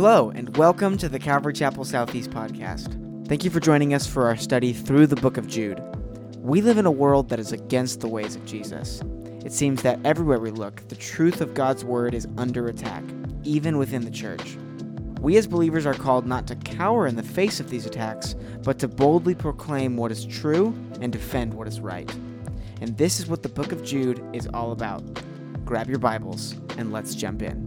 Hello, and welcome to the Calvary Chapel Southeast podcast. Thank you for joining us for our study through the book of Jude. We live in a world that is against the ways of Jesus. It seems that everywhere we look, the truth of God's word is under attack, even within the church. We as believers are called not to cower in the face of these attacks, but to boldly proclaim what is true and defend what is right. And this is what the book of Jude is all about. Grab your Bibles and let's jump in.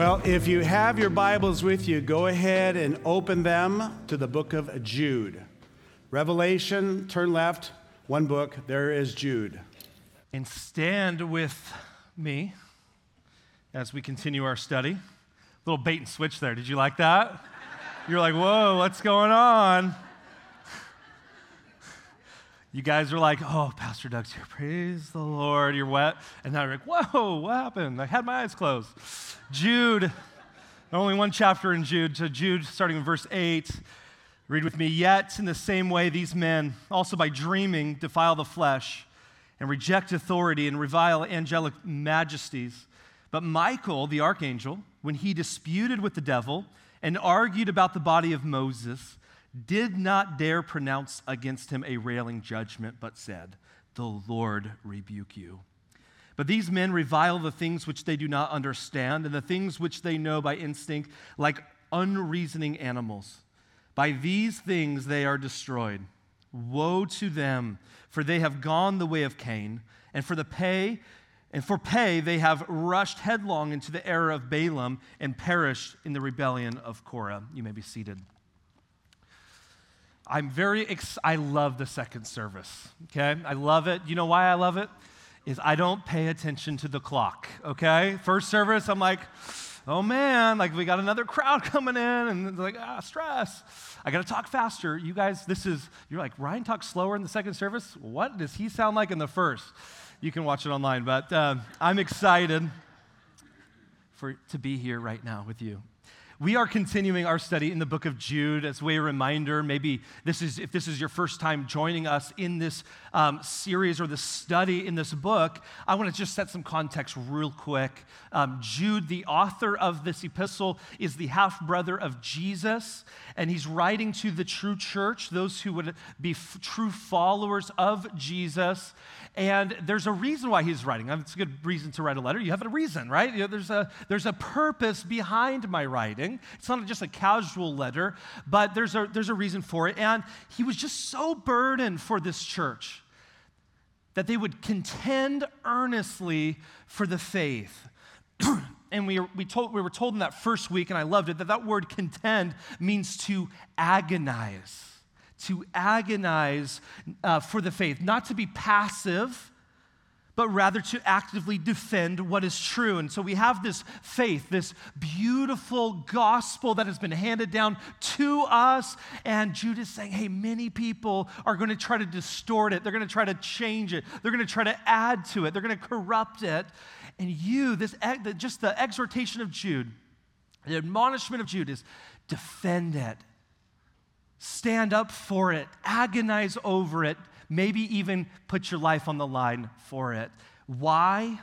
Well, if you have your Bibles with you, go ahead and open them to the book of Jude. Revelation, turn left, one book, there is Jude. And stand with me as we continue our study. Little bait and switch there. Did you like that? You're like, whoa, what's going on? You guys are like, oh, Pastor Doug's here. Praise the Lord. You're wet. And now you're like, whoa, what happened? I had my eyes closed. Jude, only one chapter in Jude. So, Jude, starting in verse 8, read with me. Yet, in the same way, these men, also by dreaming, defile the flesh and reject authority and revile angelic majesties. But Michael, the archangel, when he disputed with the devil and argued about the body of Moses, did not dare pronounce against him a railing judgment, but said, The Lord rebuke you. But these men revile the things which they do not understand and the things which they know by instinct, like unreasoning animals. By these things they are destroyed. Woe to them, for they have gone the way of Cain, and for the pay, and for pay they have rushed headlong into the error of Balaam and perished in the rebellion of Korah. You may be seated. I'm very ex- I love the second service. Okay? I love it. You know why I love it? Is I don't pay attention to the clock. Okay? First service, I'm like, oh man, like we got another crowd coming in, and it's like, ah, stress. I got to talk faster. You guys, this is, you're like, Ryan talks slower in the second service? What does he sound like in the first? You can watch it online, but uh, I'm excited for, to be here right now with you. We are continuing our study in the book of Jude as a way a reminder. Maybe this is, if this is your first time joining us in this um, series or the study in this book, I want to just set some context real quick. Um, Jude, the author of this epistle, is the half brother of Jesus, and he's writing to the true church, those who would be f- true followers of Jesus. And there's a reason why he's writing. Um, it's a good reason to write a letter. You have a reason, right? You know, there's, a, there's a purpose behind my writing. It's not just a casual letter, but there's a, there's a reason for it. And he was just so burdened for this church that they would contend earnestly for the faith. and we, we, told, we were told in that first week, and I loved it, that that word contend means to agonize to agonize uh, for the faith, not to be passive, but rather to actively defend what is true. And so we have this faith, this beautiful gospel that has been handed down to us. And Jude is saying, hey, many people are going to try to distort it. They're going to try to change it. They're going to try to add to it. They're going to corrupt it. And you, this just the exhortation of Jude, the admonishment of Jude is defend it Stand up for it, agonize over it, maybe even put your life on the line for it. Why?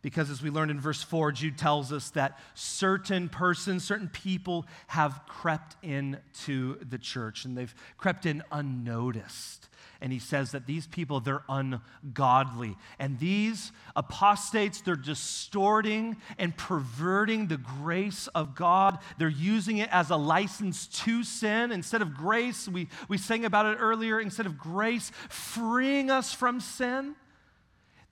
Because as we learned in verse 4, Jude tells us that certain persons, certain people have crept into the church and they've crept in unnoticed and he says that these people, they're ungodly. And these apostates, they're distorting and perverting the grace of God. They're using it as a license to sin. Instead of grace, we, we sang about it earlier, instead of grace freeing us from sin,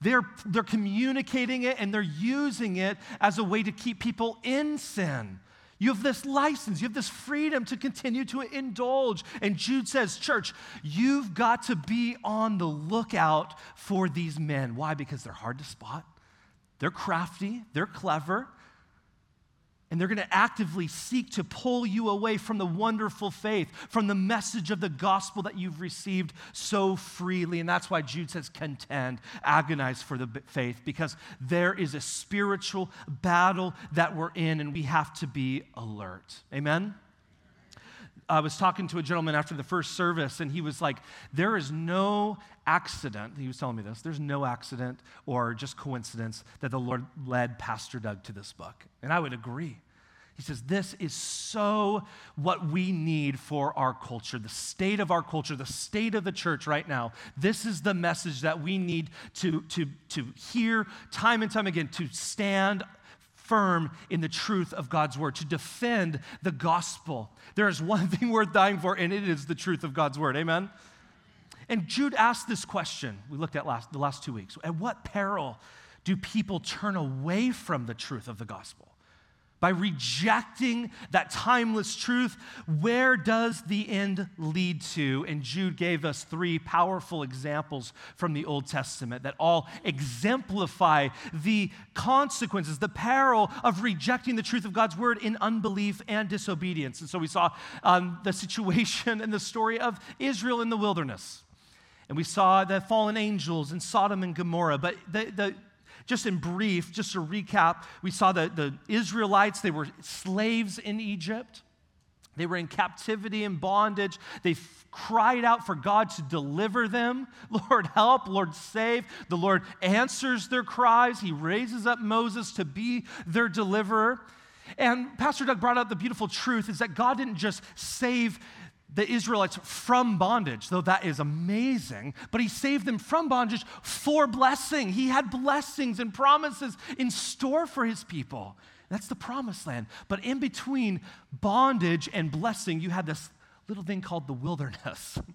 they're, they're communicating it and they're using it as a way to keep people in sin. You have this license, you have this freedom to continue to indulge. And Jude says, Church, you've got to be on the lookout for these men. Why? Because they're hard to spot, they're crafty, they're clever, and they're going to actively seek to pull you away from the wonderful faith, from the message of the gospel that you've received so freely. And that's why Jude says, contend, agonize for the faith, because there is a spiritual battle that we're in, and we have to be alert. Amen? I was talking to a gentleman after the first service, and he was like, There is no accident. He was telling me this. There's no accident or just coincidence that the Lord led Pastor Doug to this book. And I would agree. He says, This is so what we need for our culture, the state of our culture, the state of the church right now. This is the message that we need to, to, to hear time and time again, to stand firm in the truth of God's word, to defend the gospel. There is one thing worth dying for, and it is the truth of God's word. Amen? And Jude asked this question we looked at last, the last two weeks. At what peril do people turn away from the truth of the gospel? By rejecting that timeless truth, where does the end lead to? And Jude gave us three powerful examples from the Old Testament that all exemplify the consequences, the peril of rejecting the truth of God's word in unbelief and disobedience. And so we saw um, the situation and the story of Israel in the wilderness. And we saw the fallen angels in Sodom and Gomorrah. But the, the just in brief, just to recap, we saw that the Israelites, they were slaves in Egypt. They were in captivity and bondage. They f- cried out for God to deliver them. Lord, help. Lord, save. The Lord answers their cries. He raises up Moses to be their deliverer. And Pastor Doug brought out the beautiful truth is that God didn't just save the Israelites from bondage, though that is amazing, but he saved them from bondage for blessing. He had blessings and promises in store for his people. That's the promised land. But in between bondage and blessing, you had this little thing called the wilderness.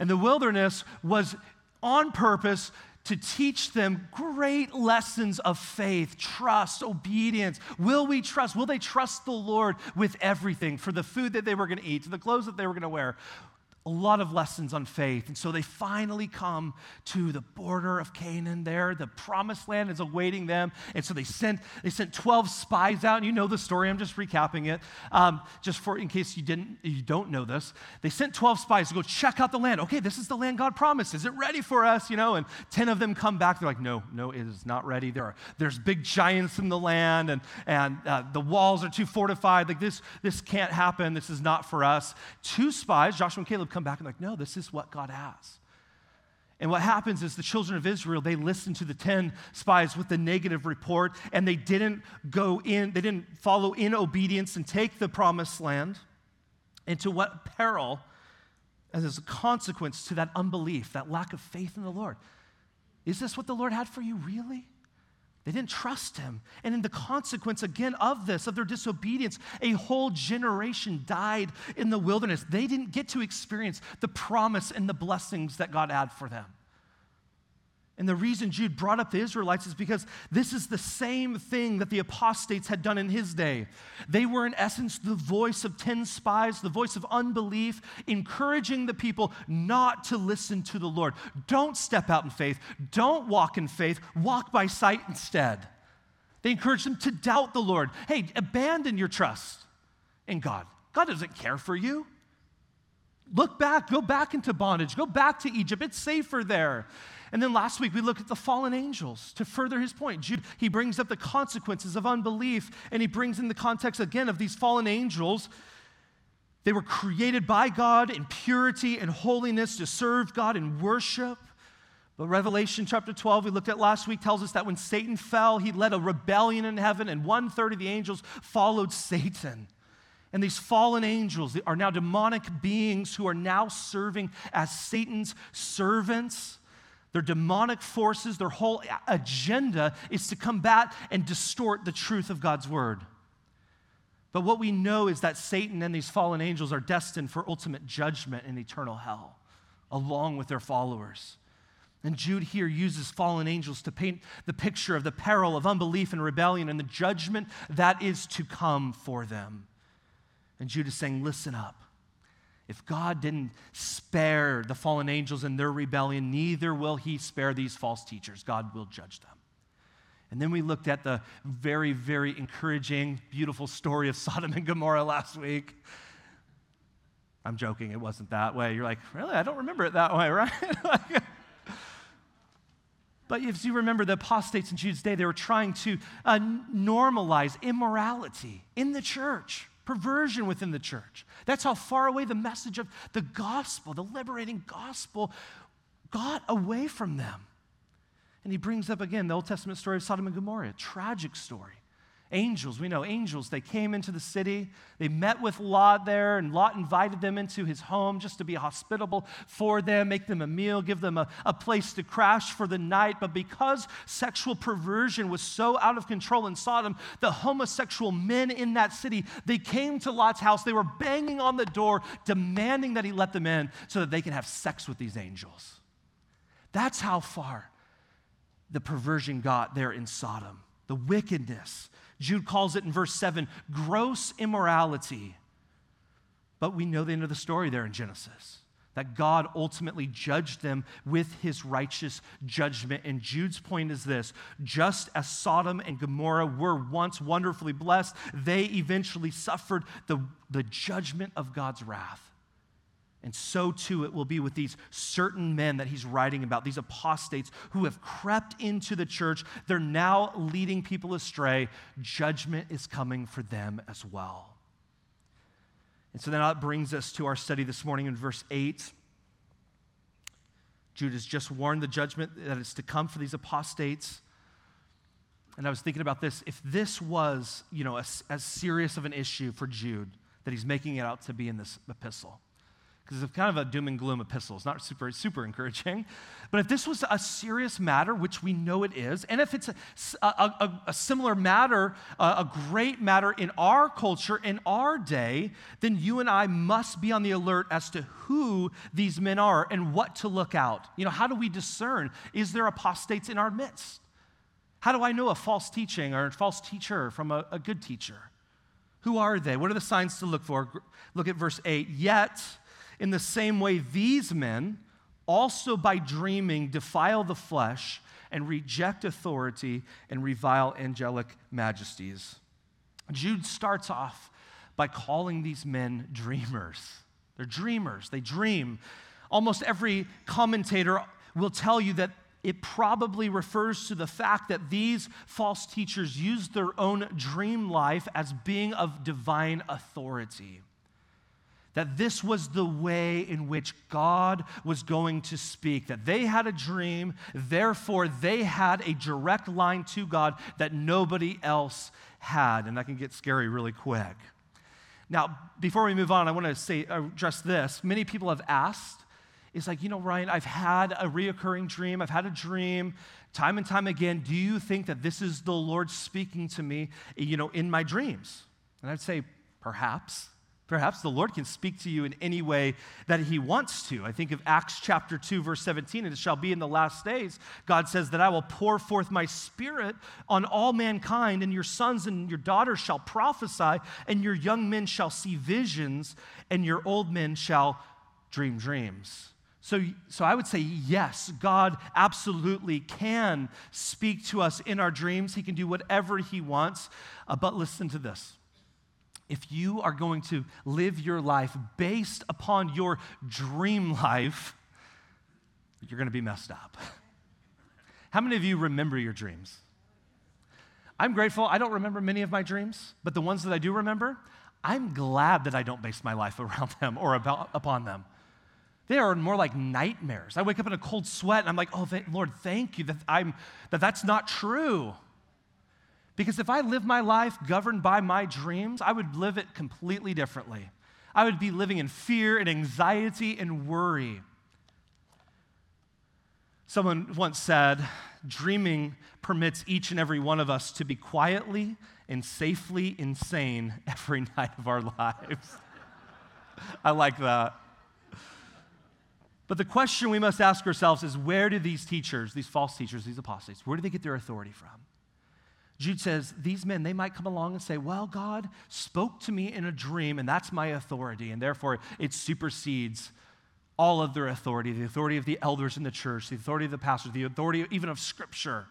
And the wilderness was on purpose to teach them great lessons of faith, trust, obedience. Will we trust? Will they trust the Lord with everything for the food that they were going to eat, to the clothes that they were going to wear? A lot of lessons on faith. And so they finally come to the border of Canaan there. The promised land is awaiting them. And so they sent, they sent 12 spies out. And you know the story. I'm just recapping it. Um, just for in case you didn't, you don't know this. They sent 12 spies to go check out the land. Okay, this is the land God promised. Is it ready for us? You know, and 10 of them come back. They're like, no, no, it is not ready. There are, there's big giants in the land and, and uh, the walls are too fortified. Like this, this can't happen. This is not for us. Two spies, Joshua and Caleb, come back and like, no, this is what God has. And what happens is the children of Israel, they listened to the 10 spies with the negative report, and they didn't go in, they didn't follow in obedience and take the promised land. And to what peril, as a consequence to that unbelief, that lack of faith in the Lord. Is this what the Lord had for you, really? They didn't trust him. And in the consequence, again, of this, of their disobedience, a whole generation died in the wilderness. They didn't get to experience the promise and the blessings that God had for them. And the reason Jude brought up the Israelites is because this is the same thing that the apostates had done in his day. They were, in essence, the voice of 10 spies, the voice of unbelief, encouraging the people not to listen to the Lord. Don't step out in faith, don't walk in faith, walk by sight instead. They encouraged them to doubt the Lord. Hey, abandon your trust in God. God doesn't care for you. Look back, go back into bondage, go back to Egypt. It's safer there. And then last week we looked at the fallen angels to further his point. Jude, he brings up the consequences of unbelief and he brings in the context again of these fallen angels. They were created by God in purity and holiness to serve God in worship. But Revelation chapter 12, we looked at last week, tells us that when Satan fell, he led a rebellion in heaven, and one third of the angels followed Satan. And these fallen angels are now demonic beings who are now serving as Satan's servants. Their demonic forces, their whole agenda is to combat and distort the truth of God's word. But what we know is that Satan and these fallen angels are destined for ultimate judgment in eternal hell, along with their followers. And Jude here uses fallen angels to paint the picture of the peril of unbelief and rebellion and the judgment that is to come for them. And Jude is saying, Listen up. If God didn't spare the fallen angels in their rebellion, neither will he spare these false teachers. God will judge them. And then we looked at the very, very encouraging, beautiful story of Sodom and Gomorrah last week. I'm joking, it wasn't that way. You're like, really? I don't remember it that way, right? but if you remember the apostates in Jude's day, they were trying to uh, normalize immorality in the church perversion within the church. That's how far away the message of the gospel, the liberating gospel, got away from them. And he brings up again the Old Testament story of Sodom and Gomorrah, a tragic story. Angels, we know angels, they came into the city. They met with Lot there, and Lot invited them into his home just to be hospitable for them, make them a meal, give them a, a place to crash for the night. But because sexual perversion was so out of control in Sodom, the homosexual men in that city, they came to Lot's house. They were banging on the door, demanding that he let them in so that they can have sex with these angels. That's how far the perversion got there in Sodom, the wickedness. Jude calls it in verse 7 gross immorality. But we know the end of the story there in Genesis that God ultimately judged them with his righteous judgment. And Jude's point is this just as Sodom and Gomorrah were once wonderfully blessed, they eventually suffered the, the judgment of God's wrath. And so too it will be with these certain men that he's writing about, these apostates who have crept into the church. They're now leading people astray. Judgment is coming for them as well. And so then that brings us to our study this morning in verse 8. Jude has just warned the judgment that is to come for these apostates. And I was thinking about this. If this was, you know, as, as serious of an issue for Jude that he's making it out to be in this epistle, because it's kind of a doom and gloom epistle. It's not super, super encouraging. But if this was a serious matter, which we know it is, and if it's a, a, a, a similar matter, a great matter in our culture, in our day, then you and I must be on the alert as to who these men are and what to look out. You know, how do we discern? Is there apostates in our midst? How do I know a false teaching or a false teacher from a, a good teacher? Who are they? What are the signs to look for? Look at verse 8. Yet, in the same way, these men also by dreaming defile the flesh and reject authority and revile angelic majesties. Jude starts off by calling these men dreamers. They're dreamers, they dream. Almost every commentator will tell you that it probably refers to the fact that these false teachers use their own dream life as being of divine authority that this was the way in which God was going to speak, that they had a dream, therefore they had a direct line to God that nobody else had. And that can get scary really quick. Now, before we move on, I want to say, uh, address this. Many people have asked, it's like, you know, Ryan, I've had a reoccurring dream. I've had a dream time and time again. Do you think that this is the Lord speaking to me, you know, in my dreams? And I'd say, perhaps. Perhaps the Lord can speak to you in any way that He wants to. I think of Acts chapter 2, verse 17, and it shall be in the last days. God says that I will pour forth my spirit on all mankind, and your sons and your daughters shall prophesy, and your young men shall see visions, and your old men shall dream dreams. So, so I would say, yes, God absolutely can speak to us in our dreams. He can do whatever He wants. Uh, but listen to this if you are going to live your life based upon your dream life, you're going to be messed up. How many of you remember your dreams? I'm grateful. I don't remember many of my dreams, but the ones that I do remember, I'm glad that I don't base my life around them or about, upon them. They are more like nightmares. I wake up in a cold sweat and I'm like, oh, Lord, thank you that, I'm, that that's not true. Because if I live my life governed by my dreams, I would live it completely differently. I would be living in fear and anxiety and worry. Someone once said, dreaming permits each and every one of us to be quietly and safely insane every night of our lives. I like that. But the question we must ask ourselves is where do these teachers, these false teachers, these apostates, where do they get their authority from? Jude says, These men, they might come along and say, Well, God spoke to me in a dream, and that's my authority, and therefore it supersedes all of their authority the authority of the elders in the church, the authority of the pastors, the authority even of Scripture.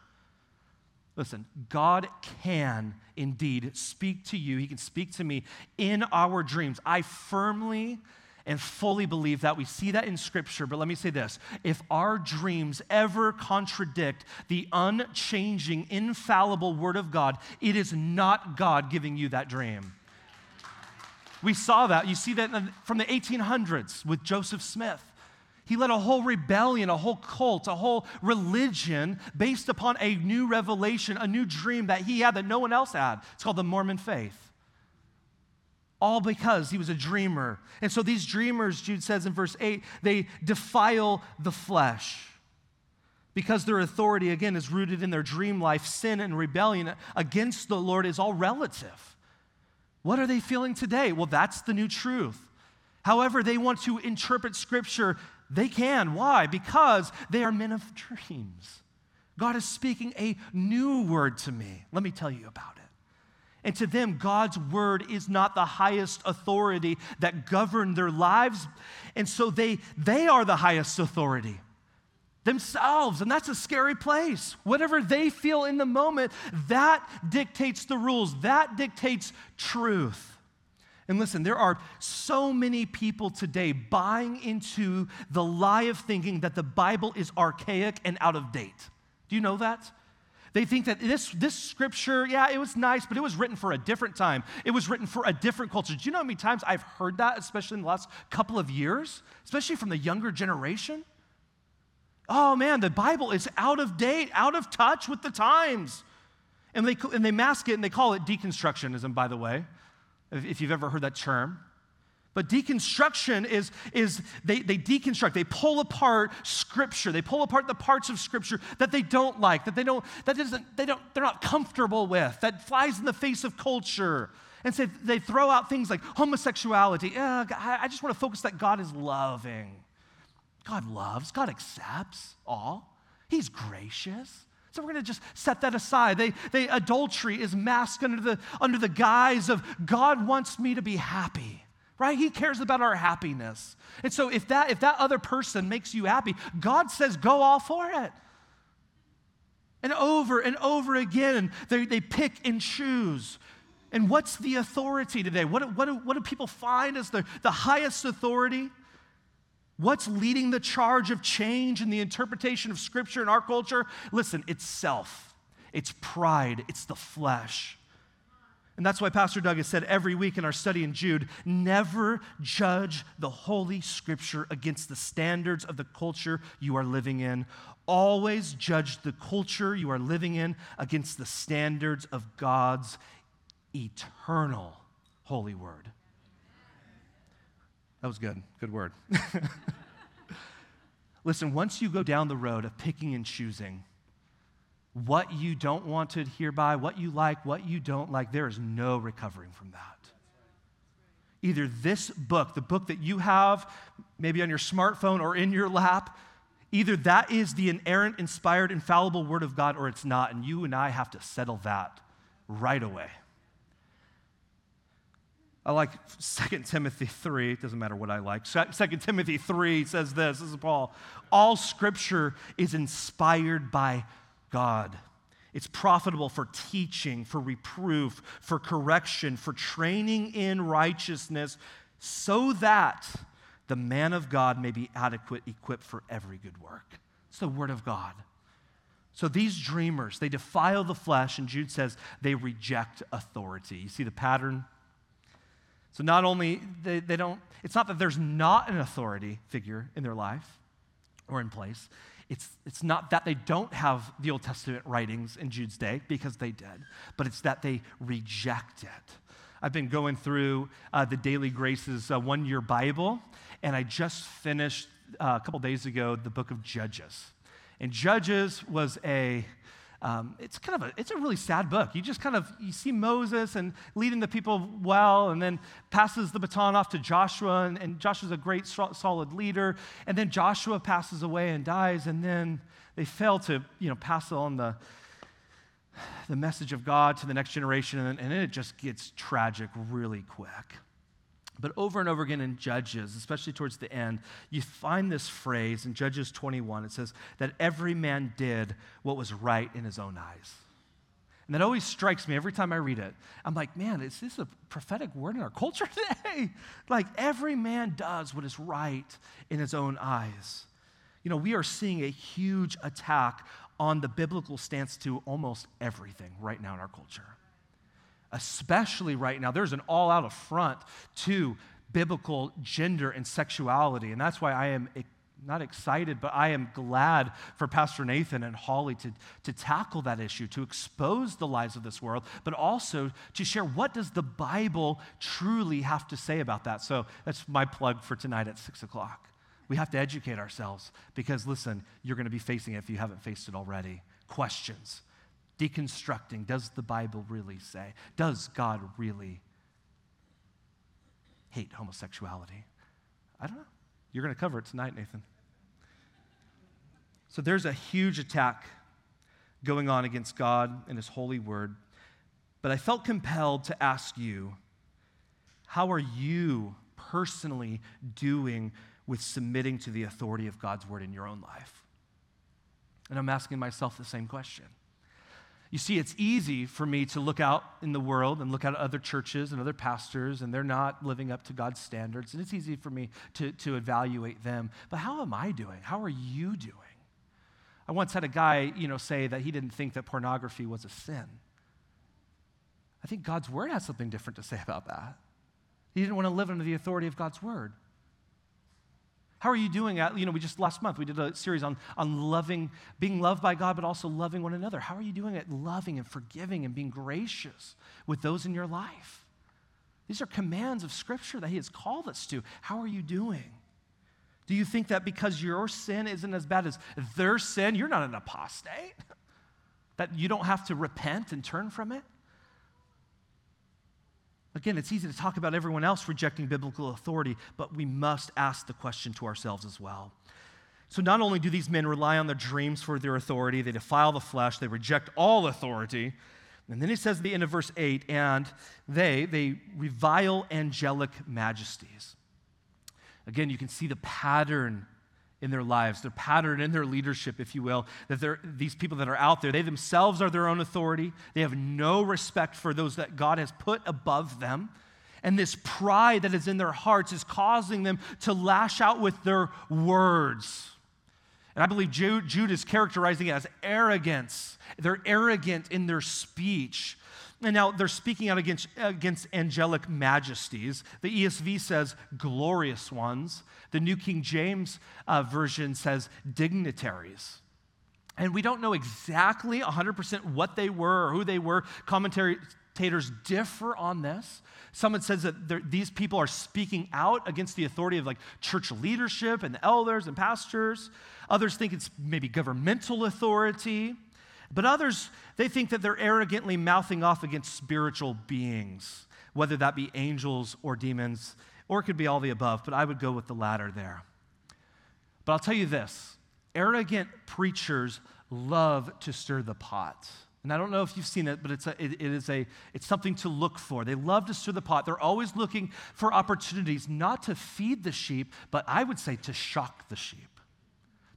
Listen, God can indeed speak to you. He can speak to me in our dreams. I firmly and fully believe that. We see that in Scripture. But let me say this if our dreams ever contradict the unchanging, infallible Word of God, it is not God giving you that dream. We saw that. You see that from the 1800s with Joseph Smith. He led a whole rebellion, a whole cult, a whole religion based upon a new revelation, a new dream that he had that no one else had. It's called the Mormon faith. All because he was a dreamer. And so these dreamers, Jude says in verse 8, they defile the flesh. Because their authority, again, is rooted in their dream life, sin and rebellion against the Lord is all relative. What are they feeling today? Well, that's the new truth. However, they want to interpret Scripture, they can. Why? Because they are men of dreams. God is speaking a new word to me. Let me tell you about it. And to them, God's word is not the highest authority that govern their lives. And so they, they are the highest authority themselves. And that's a scary place. Whatever they feel in the moment, that dictates the rules, that dictates truth. And listen, there are so many people today buying into the lie of thinking that the Bible is archaic and out of date. Do you know that? They think that this, this scripture, yeah, it was nice, but it was written for a different time. It was written for a different culture. Do you know how many times I've heard that, especially in the last couple of years, especially from the younger generation? Oh man, the Bible is out of date, out of touch with the times. And they, and they mask it and they call it deconstructionism, by the way, if, if you've ever heard that term. But deconstruction is, is they, they deconstruct, they pull apart scripture, they pull apart the parts of scripture that they don't like, that they don't, that isn't, they don't, they're not comfortable with, that flies in the face of culture. And so they throw out things like homosexuality. I just want to focus that God is loving. God loves, God accepts all. He's gracious. So we're going to just set that aside. They, they, adultery is masked under the, under the guise of God wants me to be happy right? He cares about our happiness. And so if that if that other person makes you happy, God says go all for it. And over and over again, they, they pick and choose. And what's the authority today? What, what, do, what do people find as the, the highest authority? What's leading the charge of change in the interpretation of Scripture in our culture? Listen, it's self, it's pride, it's the flesh. And that's why Pastor Doug has said every week in our study in Jude never judge the Holy Scripture against the standards of the culture you are living in. Always judge the culture you are living in against the standards of God's eternal holy word. That was good. Good word. Listen, once you go down the road of picking and choosing, what you don't want to adhere by, what you like, what you don't like, there is no recovering from that. Either this book, the book that you have, maybe on your smartphone or in your lap, either that is the inerrant, inspired, infallible Word of God or it's not. And you and I have to settle that right away. I like 2 Timothy 3. It doesn't matter what I like. 2 Timothy 3 says this this is Paul. All scripture is inspired by God. It's profitable for teaching, for reproof, for correction, for training in righteousness, so that the man of God may be adequate, equipped for every good work. It's the word of God. So these dreamers, they defile the flesh, and Jude says they reject authority. You see the pattern? So not only they, they don't, it's not that there's not an authority figure in their life or in place. It's, it's not that they don't have the Old Testament writings in Jude's day, because they did, but it's that they reject it. I've been going through uh, the Daily Graces uh, one year Bible, and I just finished uh, a couple days ago the book of Judges. And Judges was a um, it's kind of a it's a really sad book. You just kind of you see moses and leading the people well and then passes the baton off to joshua and, and joshua's a great solid leader. And then joshua passes away and dies and then they fail to you know pass on the the message of god to the next generation and, and it just gets tragic really quick but over and over again in Judges, especially towards the end, you find this phrase in Judges 21. It says that every man did what was right in his own eyes. And that always strikes me every time I read it. I'm like, man, is this a prophetic word in our culture today? like, every man does what is right in his own eyes. You know, we are seeing a huge attack on the biblical stance to almost everything right now in our culture. Especially right now. There's an all out affront to biblical gender and sexuality. And that's why I am not excited, but I am glad for Pastor Nathan and Holly to, to tackle that issue, to expose the lies of this world, but also to share what does the Bible truly have to say about that. So that's my plug for tonight at 6 o'clock. We have to educate ourselves because, listen, you're going to be facing it if you haven't faced it already. Questions, deconstructing. Does the Bible really say? Does God really hate homosexuality? I don't know. You're going to cover it tonight, Nathan. So there's a huge attack going on against God and His holy word. But I felt compelled to ask you how are you personally doing with submitting to the authority of God's word in your own life? And I'm asking myself the same question. You see, it's easy for me to look out in the world and look at other churches and other pastors, and they're not living up to God's standards. And it's easy for me to, to evaluate them. But how am I doing? How are you doing? I once had a guy, you know, say that he didn't think that pornography was a sin. I think God's word has something different to say about that. He didn't want to live under the authority of God's word. How are you doing at, you know, we just last month we did a series on, on loving, being loved by God, but also loving one another. How are you doing at loving and forgiving and being gracious with those in your life? These are commands of Scripture that He has called us to. How are you doing? Do you think that because your sin isn't as bad as their sin, you're not an apostate? That you don't have to repent and turn from it? Again, it's easy to talk about everyone else rejecting biblical authority, but we must ask the question to ourselves as well. So, not only do these men rely on their dreams for their authority, they defile the flesh, they reject all authority. And then he says at the end of verse 8, and they, they revile angelic majesties. Again, you can see the pattern in their lives, their pattern in their leadership, if you will, that they're, these people that are out there, they themselves are their own authority. They have no respect for those that God has put above them. And this pride that is in their hearts is causing them to lash out with their words. And I believe Jude, Jude is characterizing it as arrogance. They're arrogant in their speech. And now they're speaking out against, against angelic majesties. The ESV says glorious ones. The New King James uh, Version says dignitaries. And we don't know exactly 100% what they were or who they were. Commentators differ on this. Someone says that these people are speaking out against the authority of like church leadership and the elders and pastors. Others think it's maybe governmental authority. But others, they think that they're arrogantly mouthing off against spiritual beings, whether that be angels or demons, or it could be all the above, but I would go with the latter there. But I'll tell you this arrogant preachers love to stir the pot. And I don't know if you've seen it, but it's, a, it, it is a, it's something to look for. They love to stir the pot. They're always looking for opportunities not to feed the sheep, but I would say to shock the sheep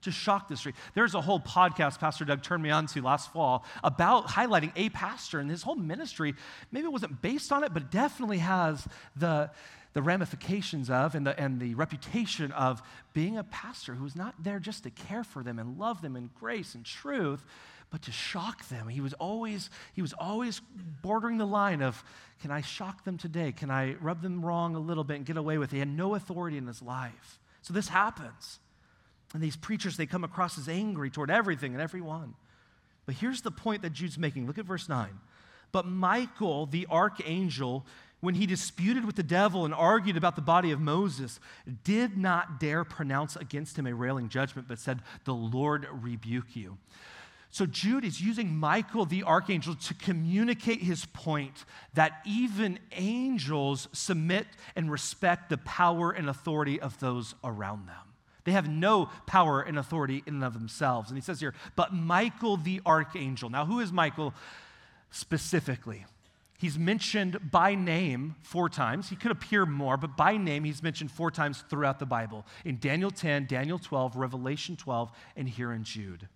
to shock the street. There's a whole podcast Pastor Doug turned me on to last fall about highlighting a pastor and his whole ministry. Maybe it wasn't based on it, but it definitely has the, the ramifications of and the, and the reputation of being a pastor who was not there just to care for them and love them in grace and truth, but to shock them. He was always, he was always bordering the line of, can I shock them today? Can I rub them wrong a little bit and get away with it? He had no authority in his life. So this happens. And these preachers, they come across as angry toward everything and everyone. But here's the point that Jude's making. Look at verse 9. But Michael, the archangel, when he disputed with the devil and argued about the body of Moses, did not dare pronounce against him a railing judgment, but said, The Lord rebuke you. So Jude is using Michael the archangel to communicate his point that even angels submit and respect the power and authority of those around them. They have no power and authority in and of themselves. And he says here, but Michael the archangel. Now, who is Michael specifically? He's mentioned by name four times. He could appear more, but by name, he's mentioned four times throughout the Bible in Daniel 10, Daniel 12, Revelation 12, and here in Jude.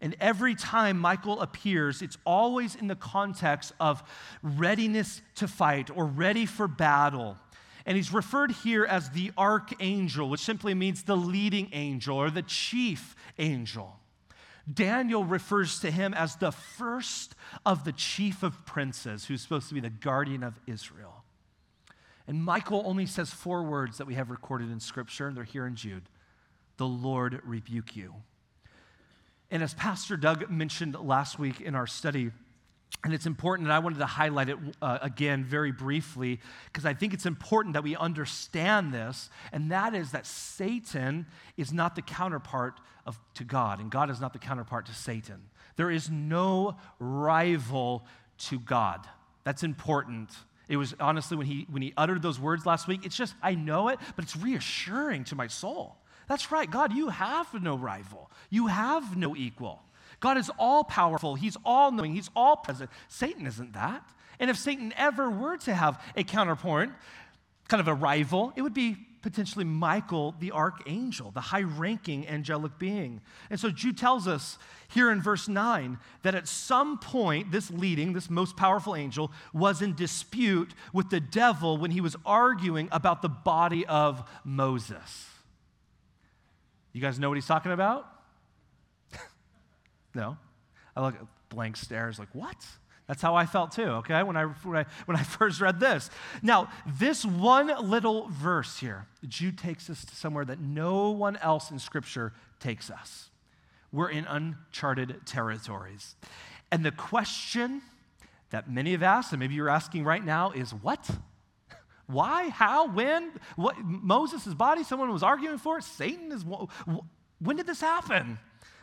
And every time Michael appears, it's always in the context of readiness to fight or ready for battle. And he's referred here as the archangel, which simply means the leading angel or the chief angel. Daniel refers to him as the first of the chief of princes, who's supposed to be the guardian of Israel. And Michael only says four words that we have recorded in Scripture, and they're here in Jude The Lord rebuke you. And as Pastor Doug mentioned last week in our study, and it's important, and I wanted to highlight it uh, again very briefly because I think it's important that we understand this, and that is that Satan is not the counterpart of, to God, and God is not the counterpart to Satan. There is no rival to God. That's important. It was honestly when he when he uttered those words last week, it's just I know it, but it's reassuring to my soul. That's right, God, you have no rival. You have no equal. God is all powerful, He's all knowing, He's all present. Satan isn't that. And if Satan ever were to have a counterpoint, kind of a rival, it would be potentially Michael, the archangel, the high ranking angelic being. And so Jude tells us here in verse 9 that at some point, this leading, this most powerful angel, was in dispute with the devil when he was arguing about the body of Moses. You guys know what he's talking about? No. I look at blank stares like, what? That's how I felt too, okay, when I, when, I, when I first read this. Now, this one little verse here, Jude takes us to somewhere that no one else in Scripture takes us. We're in uncharted territories. And the question that many have asked, and maybe you're asking right now, is what? Why? How? When? What? Moses' body, someone was arguing for it? Satan is. When did this happen?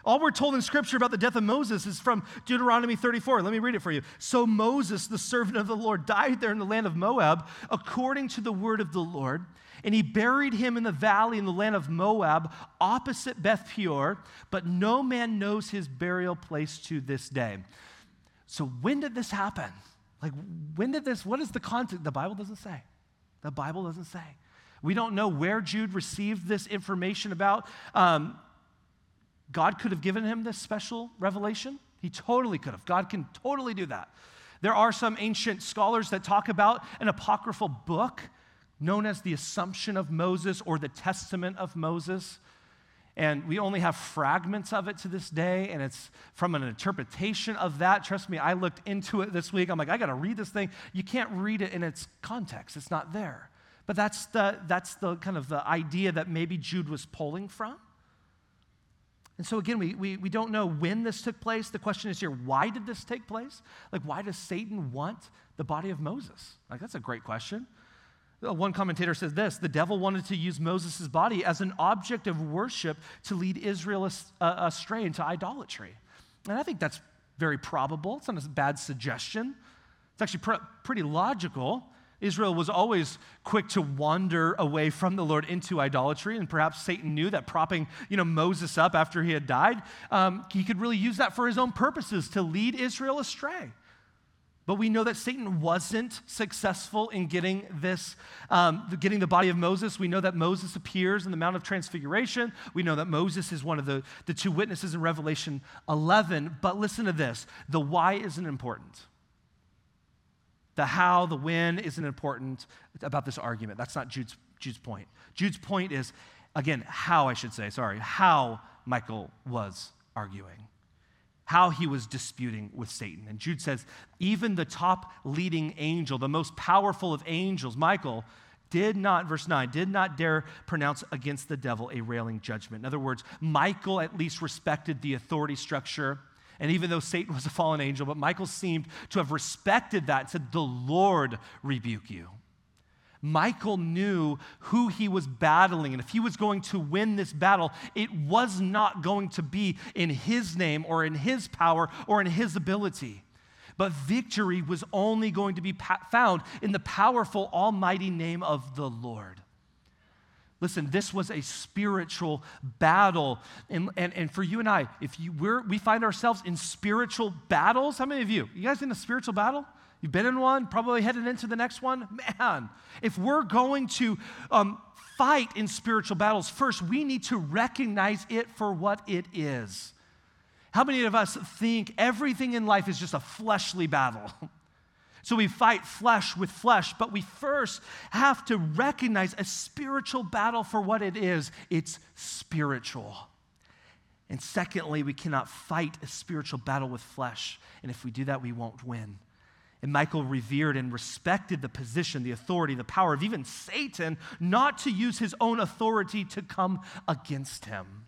All we're told in Scripture about the death of Moses is from Deuteronomy 34. Let me read it for you. So Moses, the servant of the Lord, died there in the land of Moab according to the word of the Lord. And he buried him in the valley in the land of Moab, opposite Beth Peor, but no man knows his burial place to this day. So, when did this happen? Like, when did this, what is the context? The Bible doesn't say. The Bible doesn't say. We don't know where Jude received this information about. Um, God could have given him this special revelation. He totally could have. God can totally do that. There are some ancient scholars that talk about an apocryphal book known as the Assumption of Moses or the Testament of Moses. And we only have fragments of it to this day, and it's from an interpretation of that. Trust me, I looked into it this week. I'm like, I got to read this thing. You can't read it in its context, it's not there. But that's the, that's the kind of the idea that maybe Jude was pulling from. And so, again, we, we, we don't know when this took place. The question is here why did this take place? Like, why does Satan want the body of Moses? Like, that's a great question. Uh, one commentator says this the devil wanted to use Moses' body as an object of worship to lead Israel uh, astray into idolatry. And I think that's very probable. It's not a bad suggestion. It's actually pr- pretty logical. Israel was always quick to wander away from the Lord into idolatry, and perhaps Satan knew that propping, you know, Moses up after he had died, um, he could really use that for his own purposes to lead Israel astray. But we know that Satan wasn't successful in getting this, um, getting the body of Moses. We know that Moses appears in the Mount of Transfiguration. We know that Moses is one of the, the two witnesses in Revelation 11. But listen to this the why isn't important. The how, the when isn't important about this argument. That's not Jude's, Jude's point. Jude's point is, again, how I should say, sorry, how Michael was arguing, how he was disputing with Satan. And Jude says, even the top leading angel, the most powerful of angels, Michael, did not, verse 9, did not dare pronounce against the devil a railing judgment. In other words, Michael at least respected the authority structure and even though Satan was a fallen angel, but Michael seemed to have respected that and said, The Lord rebuke you. Michael knew who he was battling, and if he was going to win this battle, it was not going to be in his name or in his power or in his ability. But victory was only going to be found in the powerful, almighty name of the Lord. Listen, this was a spiritual battle. And, and, and for you and I, if you, we're, we find ourselves in spiritual battles, how many of you? You guys in a spiritual battle? You've been in one, probably headed into the next one? Man, if we're going to um, fight in spiritual battles, first we need to recognize it for what it is. How many of us think everything in life is just a fleshly battle? So we fight flesh with flesh, but we first have to recognize a spiritual battle for what it is it's spiritual. And secondly, we cannot fight a spiritual battle with flesh. And if we do that, we won't win. And Michael revered and respected the position, the authority, the power of even Satan not to use his own authority to come against him.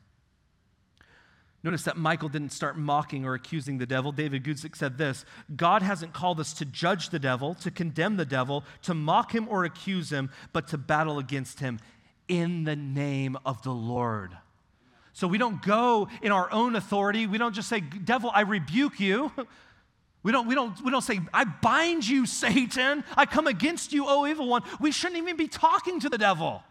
Notice that Michael didn't start mocking or accusing the devil. David Guzik said this God hasn't called us to judge the devil, to condemn the devil, to mock him or accuse him, but to battle against him in the name of the Lord. So we don't go in our own authority. We don't just say, Devil, I rebuke you. We don't, we, don't, we don't say, I bind you, Satan. I come against you, O evil one. We shouldn't even be talking to the devil.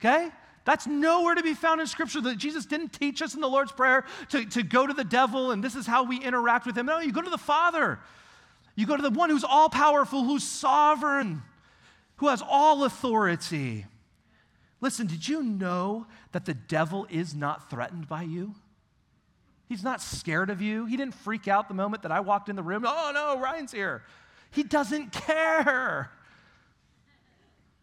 Okay? That's nowhere to be found in Scripture. That Jesus didn't teach us in the Lord's Prayer to, to go to the devil and this is how we interact with him. No, you go to the Father. You go to the one who's all powerful, who's sovereign, who has all authority. Listen, did you know that the devil is not threatened by you? He's not scared of you. He didn't freak out the moment that I walked in the room. Oh no, Ryan's here. He doesn't care.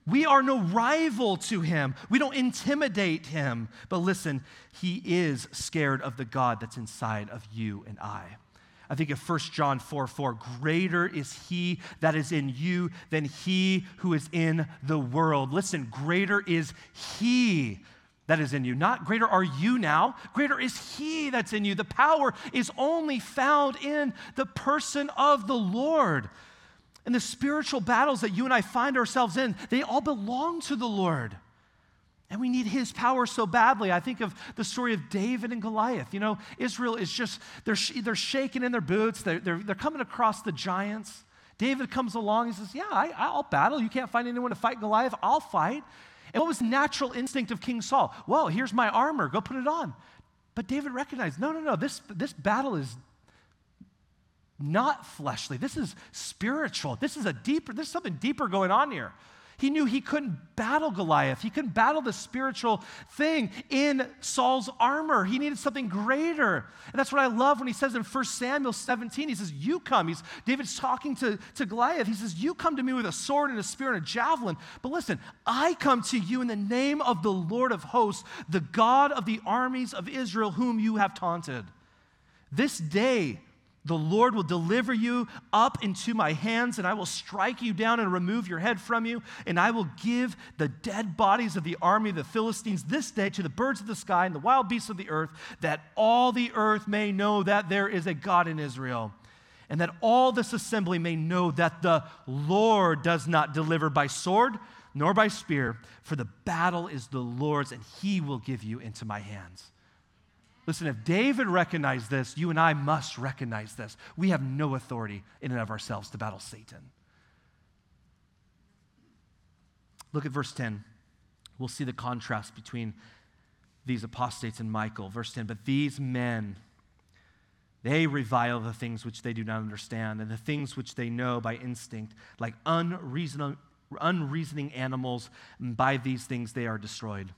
We are no rival to him. We don't intimidate him. But listen, he is scared of the God that's inside of you and I. I think of 1 John 4 4, greater is he that is in you than he who is in the world. Listen, greater is he that is in you. Not greater are you now, greater is He that's in you. The power is only found in the person of the Lord. And the spiritual battles that you and I find ourselves in, they all belong to the Lord. And we need his power so badly. I think of the story of David and Goliath. You know, Israel is just, they're, they're shaking in their boots, they're, they're, they're coming across the giants. David comes along, he says, Yeah, I, I'll battle. You can't find anyone to fight Goliath, I'll fight. And what was natural instinct of King Saul? Well, here's my armor, go put it on. But David recognized no, no, no, this, this battle is not fleshly. This is spiritual. This is a deeper, there's something deeper going on here. He knew he couldn't battle Goliath. He couldn't battle the spiritual thing in Saul's armor. He needed something greater. And that's what I love when he says in 1 Samuel 17, he says, You come. He's, David's talking to, to Goliath. He says, You come to me with a sword and a spear and a javelin. But listen, I come to you in the name of the Lord of hosts, the God of the armies of Israel, whom you have taunted. This day, the Lord will deliver you up into my hands, and I will strike you down and remove your head from you. And I will give the dead bodies of the army of the Philistines this day to the birds of the sky and the wild beasts of the earth, that all the earth may know that there is a God in Israel. And that all this assembly may know that the Lord does not deliver by sword nor by spear, for the battle is the Lord's, and he will give you into my hands. Listen, if David recognized this, you and I must recognize this. We have no authority in and of ourselves to battle Satan. Look at verse 10. We'll see the contrast between these apostates and Michael. Verse 10 But these men, they revile the things which they do not understand, and the things which they know by instinct, like unreasoning, animals, and by these things they are destroyed.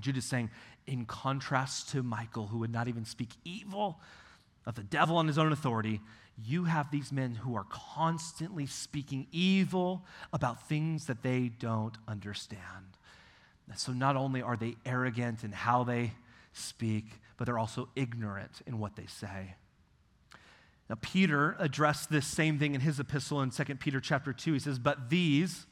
Jude is saying, in contrast to Michael, who would not even speak evil of the devil on his own authority, you have these men who are constantly speaking evil about things that they don't understand. So not only are they arrogant in how they speak, but they're also ignorant in what they say. Now Peter addressed this same thing in his epistle in 2 Peter chapter 2. He says, "But these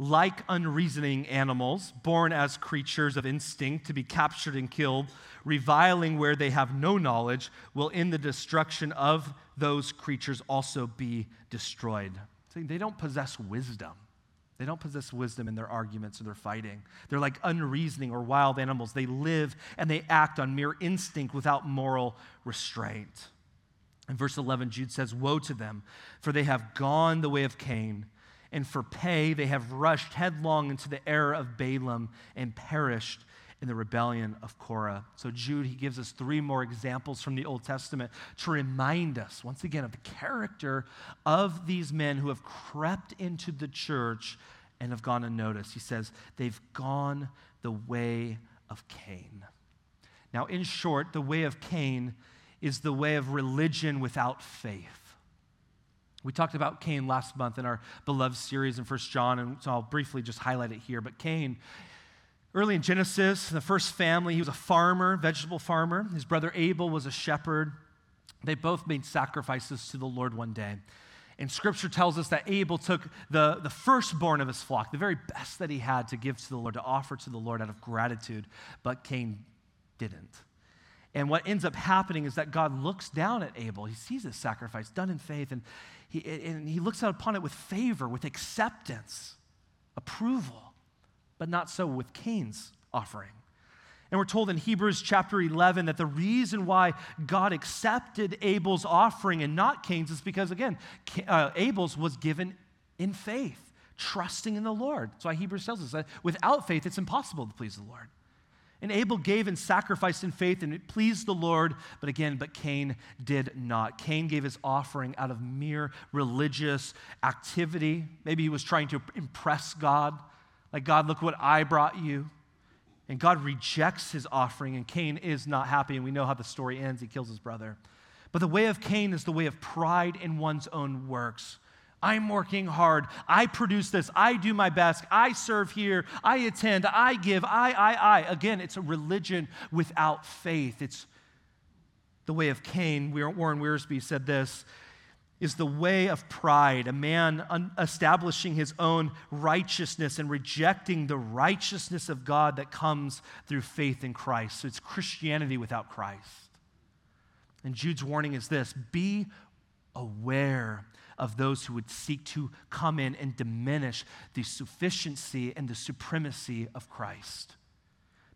like unreasoning animals, born as creatures of instinct to be captured and killed, reviling where they have no knowledge, will in the destruction of those creatures also be destroyed. So they don't possess wisdom. They don't possess wisdom in their arguments or their fighting. They're like unreasoning or wild animals. They live and they act on mere instinct without moral restraint. In verse 11, Jude says, Woe to them, for they have gone the way of Cain and for pay they have rushed headlong into the error of Balaam and perished in the rebellion of Korah. So, Jude, he gives us three more examples from the Old Testament to remind us, once again, of the character of these men who have crept into the church and have gone unnoticed. He says, they've gone the way of Cain. Now, in short, the way of Cain is the way of religion without faith. We talked about Cain last month in our beloved series in First John, and so I'll briefly just highlight it here. But Cain, Early in Genesis, the first family, he was a farmer, vegetable farmer. His brother Abel was a shepherd. They both made sacrifices to the Lord one day. And scripture tells us that Abel took the, the firstborn of his flock, the very best that he had to give to the Lord, to offer to the Lord out of gratitude, but Cain didn't. And what ends up happening is that God looks down at Abel. He sees his sacrifice done in faith, and he, and he looks out upon it with favor, with acceptance, approval, but not so with Cain's offering. And we're told in Hebrews chapter 11 that the reason why God accepted Abel's offering and not Cain's is because, again, uh, Abel's was given in faith, trusting in the Lord. That's why Hebrews tells us that without faith, it's impossible to please the Lord. And Abel gave and sacrificed in faith, and it pleased the Lord. But again, but Cain did not. Cain gave his offering out of mere religious activity. Maybe he was trying to impress God. Like, God, look what I brought you. And God rejects his offering, and Cain is not happy. And we know how the story ends. He kills his brother. But the way of Cain is the way of pride in one's own works. I'm working hard. I produce this. I do my best. I serve here. I attend. I give. I, I, I. Again, it's a religion without faith. It's the way of Cain. Warren Wiersbe said this is the way of pride, a man un- establishing his own righteousness and rejecting the righteousness of God that comes through faith in Christ. So it's Christianity without Christ. And Jude's warning is this be aware of those who would seek to come in and diminish the sufficiency and the supremacy of Christ.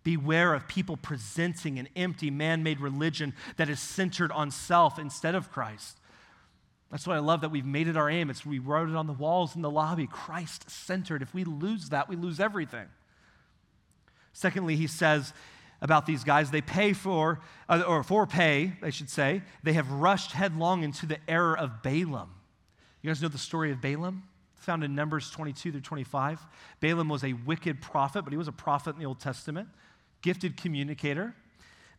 Beware of people presenting an empty man made religion that is centered on self instead of Christ. That's why I love that we've made it our aim. It's we wrote it on the walls in the lobby, Christ centered. If we lose that, we lose everything. Secondly, he says about these guys, they pay for, uh, or for pay, I should say, they have rushed headlong into the error of Balaam. You guys know the story of Balaam? Found in Numbers 22 through 25. Balaam was a wicked prophet, but he was a prophet in the Old Testament, gifted communicator.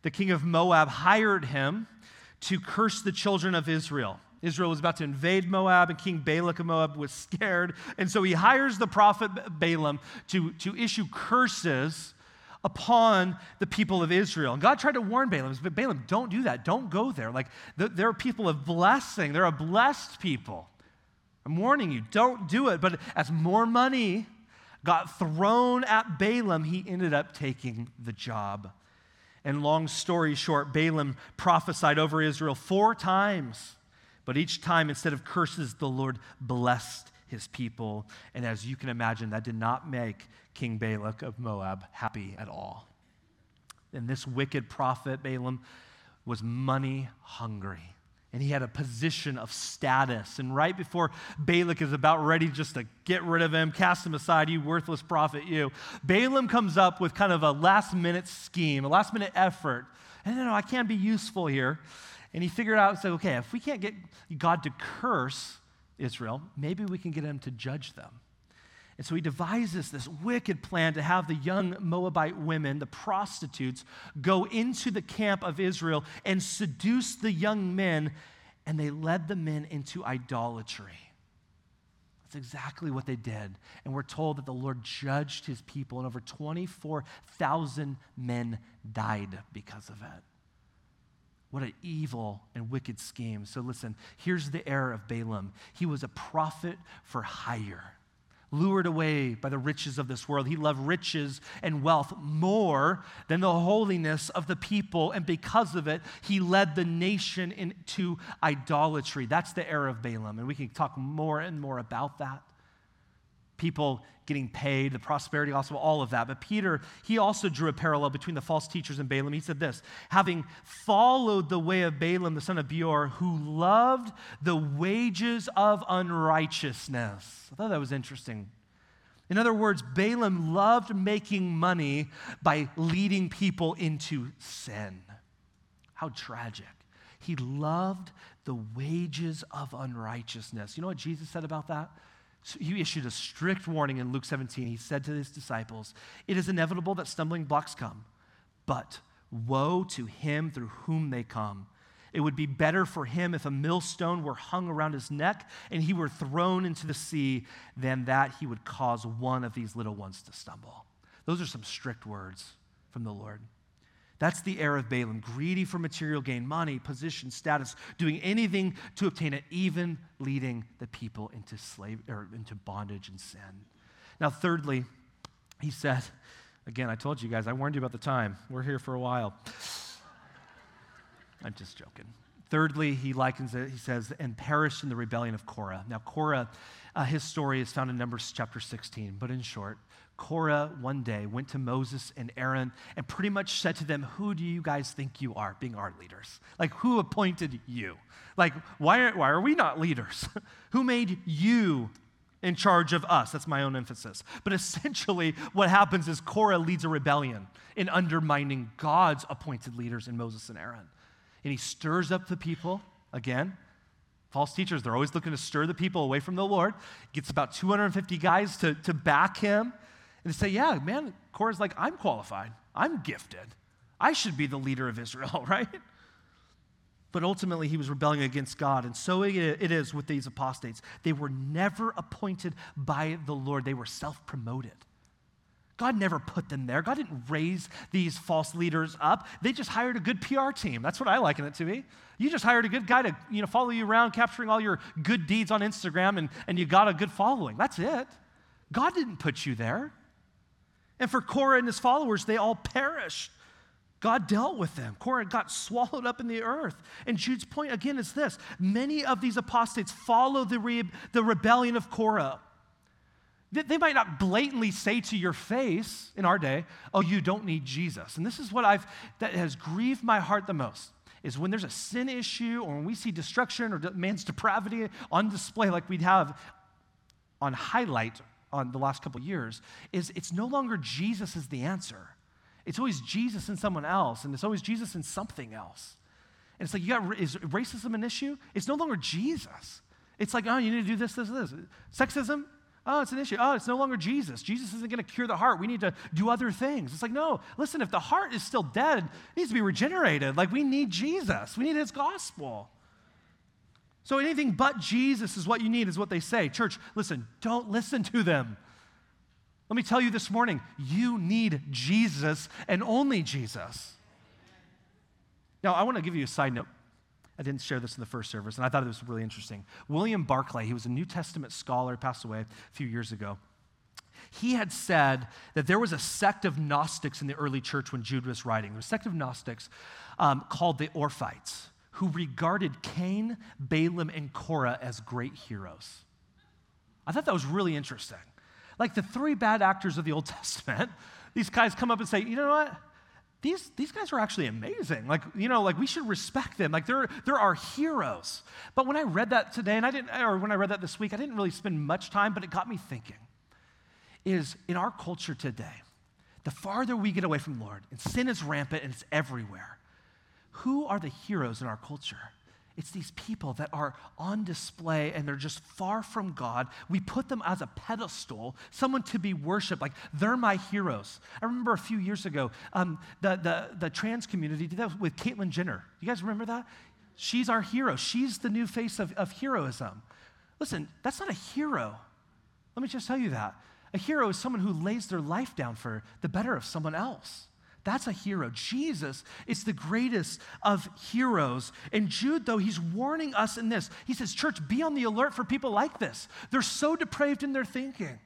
The king of Moab hired him to curse the children of Israel. Israel was about to invade Moab, and King Balak of Moab was scared. And so he hires the prophet Balaam to, to issue curses upon the people of Israel. And God tried to warn Balaam, but Balaam, don't do that. Don't go there. Like, there are people of blessing, they're a blessed people. I'm warning you, don't do it. But as more money got thrown at Balaam, he ended up taking the job. And long story short, Balaam prophesied over Israel four times but each time, instead of curses, the Lord blessed his people. And as you can imagine, that did not make King Balak of Moab happy at all. And this wicked prophet, Balaam, was money hungry. And he had a position of status. And right before Balak is about ready just to get rid of him, cast him aside, you worthless prophet, you, Balaam comes up with kind of a last minute scheme, a last minute effort. And you know, I can't be useful here. And he figured out, said, okay, if we can't get God to curse Israel, maybe we can get him to judge them. And so he devises this wicked plan to have the young Moabite women, the prostitutes, go into the camp of Israel and seduce the young men, and they led the men into idolatry. That's exactly what they did. And we're told that the Lord judged his people, and over 24,000 men died because of it. What an evil and wicked scheme. So, listen, here's the error of Balaam. He was a prophet for hire, lured away by the riches of this world. He loved riches and wealth more than the holiness of the people. And because of it, he led the nation into idolatry. That's the error of Balaam. And we can talk more and more about that people getting paid, the prosperity gospel, all of that. But Peter, he also drew a parallel between the false teachers and Balaam. He said this having followed the way of Balaam, the son of Beor, who loved the wages of unrighteousness. I thought that was interesting. In other words, Balaam loved making money by leading people into sin. How tragic. He loved the wages of unrighteousness. You know what Jesus said about that? He issued a strict warning in Luke 17. He said to his disciples, It is inevitable that stumbling blocks come, but woe to him through whom they come. It would be better for him if a millstone were hung around his neck and he were thrown into the sea than that he would cause one of these little ones to stumble. Those are some strict words from the Lord. That's the heir of Balaam, greedy for material gain, money, position, status, doing anything to obtain it, even leading the people into slave or into bondage and sin. Now, thirdly, he said, again, I told you guys, I warned you about the time. We're here for a while. I'm just joking. Thirdly, he likens it, he says, and perished in the rebellion of Korah. Now, Korah, uh, his story is found in Numbers chapter 16, but in short, Korah one day went to Moses and Aaron and pretty much said to them, Who do you guys think you are being our leaders? Like, who appointed you? Like, why are, why are we not leaders? who made you in charge of us? That's my own emphasis. But essentially, what happens is Korah leads a rebellion in undermining God's appointed leaders in Moses and Aaron. And he stirs up the people again. False teachers, they're always looking to stir the people away from the Lord. Gets about 250 guys to, to back him and say, yeah, man, Korah's like, I'm qualified. I'm gifted. I should be the leader of Israel, right? But ultimately, he was rebelling against God. And so it is with these apostates. They were never appointed by the Lord, they were self promoted. God never put them there. God didn't raise these false leaders up. They just hired a good PR team. That's what I liken it to be. You just hired a good guy to you know, follow you around, capturing all your good deeds on Instagram, and, and you got a good following. That's it. God didn't put you there. And for Korah and his followers, they all perished. God dealt with them. Korah got swallowed up in the earth. And Jude's point again is this many of these apostates follow the, re- the rebellion of Korah. They might not blatantly say to your face in our day, oh, you don't need Jesus. And this is what I've, that has grieved my heart the most, is when there's a sin issue or when we see destruction or man's depravity on display like we'd have on highlight on the last couple years is it's no longer Jesus is the answer. It's always Jesus and someone else, and it's always Jesus and something else. And it's like, you got, is racism an issue? It's no longer Jesus. It's like, oh, you need to do this, this, this. Sexism? Oh, it's an issue. Oh, it's no longer Jesus. Jesus isn't going to cure the heart. We need to do other things. It's like, no, listen, if the heart is still dead, it needs to be regenerated. Like, we need Jesus, we need his gospel. So anything but Jesus is what you need, is what they say. Church, listen, don't listen to them. Let me tell you this morning, you need Jesus and only Jesus. Now, I want to give you a side note. I didn't share this in the first service, and I thought it was really interesting. William Barclay, he was a New Testament scholar, passed away a few years ago. He had said that there was a sect of Gnostics in the early church when Jude was writing. There was a sect of Gnostics um, called the Orphites who regarded Cain, Balaam, and Korah as great heroes. I thought that was really interesting. Like the three bad actors of the Old Testament, these guys come up and say, you know what? These, these guys are actually amazing. Like, you know, like we should respect them. Like they're, they're our heroes. But when I read that today, and I didn't, or when I read that this week, I didn't really spend much time, but it got me thinking. Is in our culture today, the farther we get away from Lord, and sin is rampant and it's everywhere, who are the heroes in our culture? It's these people that are on display and they're just far from God. We put them as a pedestal, someone to be worshiped. Like they're my heroes. I remember a few years ago, um, the, the, the trans community did that with Caitlyn Jenner. You guys remember that? She's our hero. She's the new face of, of heroism. Listen, that's not a hero. Let me just tell you that. A hero is someone who lays their life down for the better of someone else. That's a hero. Jesus is the greatest of heroes. And Jude, though, he's warning us in this. He says, Church, be on the alert for people like this. They're so depraved in their thinking.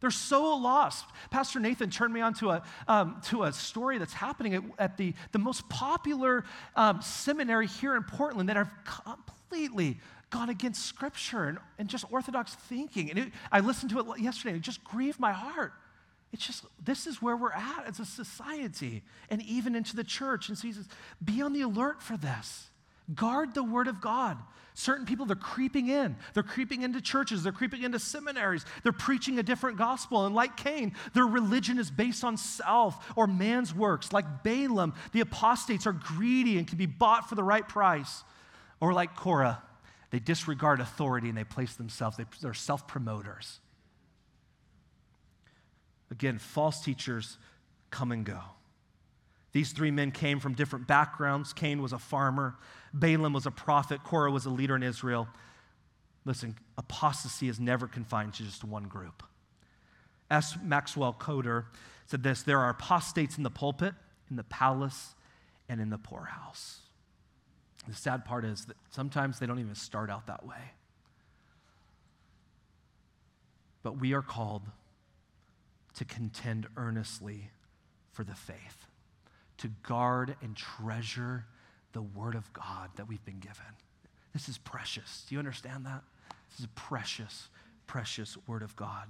They're so lost. Pastor Nathan turned me on to a, um, to a story that's happening at, at the, the most popular um, seminary here in Portland that have completely gone against Scripture and, and just Orthodox thinking. And it, I listened to it yesterday, and it just grieved my heart. It's just, this is where we're at as a society and even into the church. And so he says, be on the alert for this. Guard the word of God. Certain people, they're creeping in. They're creeping into churches. They're creeping into seminaries. They're preaching a different gospel. And like Cain, their religion is based on self or man's works. Like Balaam, the apostates are greedy and can be bought for the right price. Or like Korah, they disregard authority and they place themselves, they're self promoters. Again, false teachers come and go. These three men came from different backgrounds. Cain was a farmer, Balaam was a prophet, Korah was a leader in Israel. Listen, apostasy is never confined to just one group. S. Maxwell Coder said this There are apostates in the pulpit, in the palace, and in the poorhouse. The sad part is that sometimes they don't even start out that way. But we are called to contend earnestly for the faith, to guard and treasure the Word of God that we've been given. This is precious. Do you understand that? This is a precious, precious Word of God.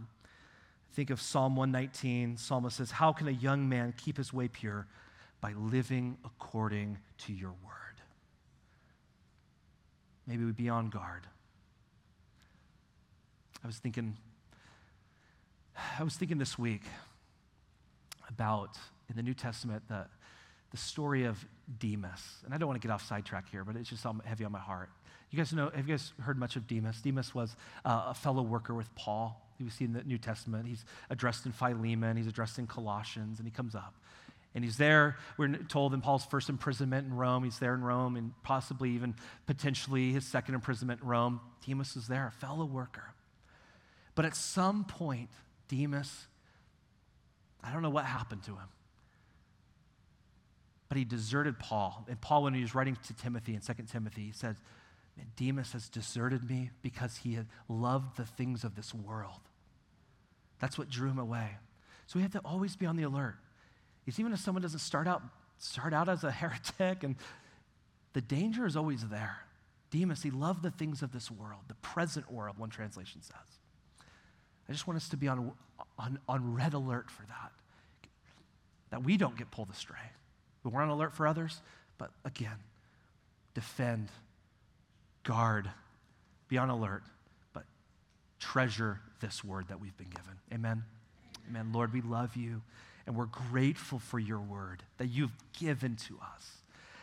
Think of Psalm 119. Psalmist says, How can a young man keep his way pure? By living according to your word. Maybe we be on guard. I was thinking, I was thinking this week about in the New Testament the, the story of Demas. And I don't want to get off sidetrack here, but it's just heavy on my heart. You guys know, have you guys heard much of Demas? Demas was uh, a fellow worker with Paul. We see in the New Testament. He's addressed in Philemon, he's addressed in Colossians, and he comes up. And he's there, we're told in Paul's first imprisonment in Rome, he's there in Rome, and possibly even potentially his second imprisonment in Rome. Demas is there, a fellow worker. But at some point, Demas, I don't know what happened to him, but he deserted Paul. And Paul, when he was writing to Timothy in 2 Timothy, he said, Demas has deserted me because he had loved the things of this world. That's what drew him away. So we have to always be on the alert. It's even if someone doesn't start out start out as a heretic and the danger is always there. Demas, he loved the things of this world, the present world, one translation says. I just want us to be on, on, on red alert for that. That we don't get pulled astray. We're on alert for others, but again, defend, guard, be on alert, but treasure this word that we've been given. Amen. Amen. Lord, we love you. And we're grateful for your word that you've given to us.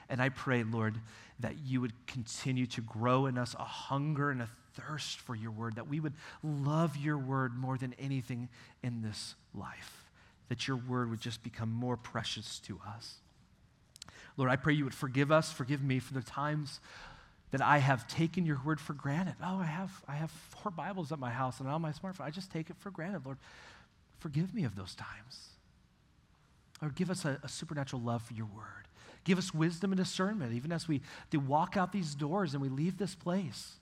And I pray, Lord, that you would continue to grow in us a hunger and a thirst for your word, that we would love your word more than anything in this life, that your word would just become more precious to us. Lord, I pray you would forgive us, forgive me for the times that I have taken your word for granted. Oh, I have, I have four Bibles at my house and on my smartphone. I just take it for granted, Lord. Forgive me of those times. Lord, give us a, a supernatural love for your word. Give us wisdom and discernment, even as we walk out these doors and we leave this place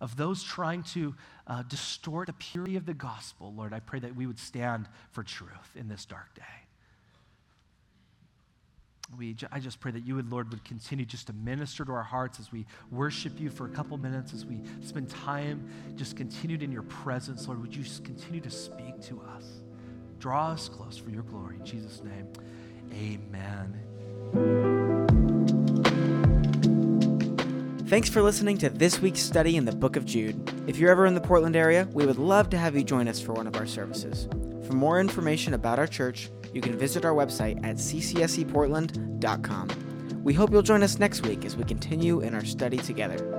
of those trying to uh, distort the purity of the gospel. Lord, I pray that we would stand for truth in this dark day. We, I just pray that you would, Lord, would continue just to minister to our hearts as we worship you for a couple minutes, as we spend time just continued in your presence. Lord, would you just continue to speak to us? Draw us close for your glory. In Jesus' name, amen. Thanks for listening to this week's study in the book of Jude. If you're ever in the Portland area, we would love to have you join us for one of our services. For more information about our church, you can visit our website at ccseportland.com. We hope you'll join us next week as we continue in our study together.